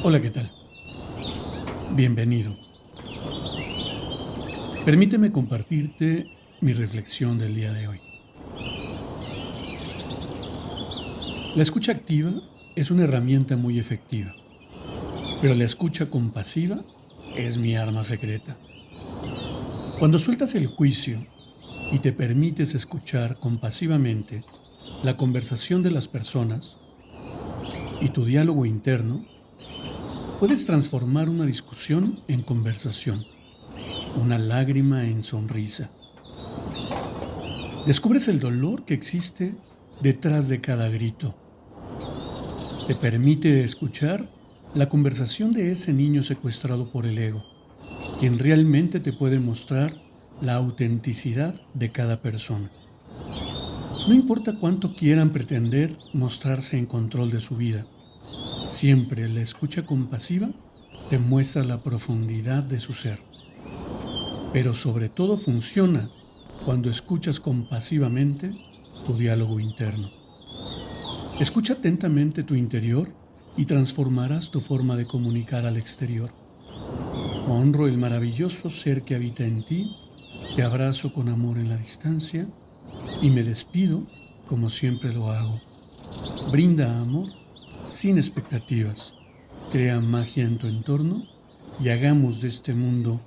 Hola, ¿qué tal? Bienvenido. Permíteme compartirte mi reflexión del día de hoy. La escucha activa es una herramienta muy efectiva, pero la escucha compasiva es mi arma secreta. Cuando sueltas el juicio y te permites escuchar compasivamente la conversación de las personas y tu diálogo interno, Puedes transformar una discusión en conversación, una lágrima en sonrisa. Descubres el dolor que existe detrás de cada grito. Te permite escuchar la conversación de ese niño secuestrado por el ego, quien realmente te puede mostrar la autenticidad de cada persona. No importa cuánto quieran pretender mostrarse en control de su vida, Siempre la escucha compasiva te muestra la profundidad de su ser. Pero sobre todo funciona cuando escuchas compasivamente tu diálogo interno. Escucha atentamente tu interior y transformarás tu forma de comunicar al exterior. Honro el maravilloso ser que habita en ti, te abrazo con amor en la distancia y me despido como siempre lo hago. Brinda amor sin expectativas. Crea magia en tu entorno y hagamos de este mundo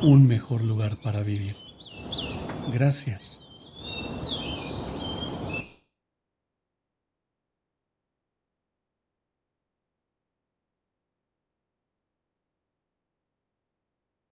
un mejor lugar para vivir. Gracias.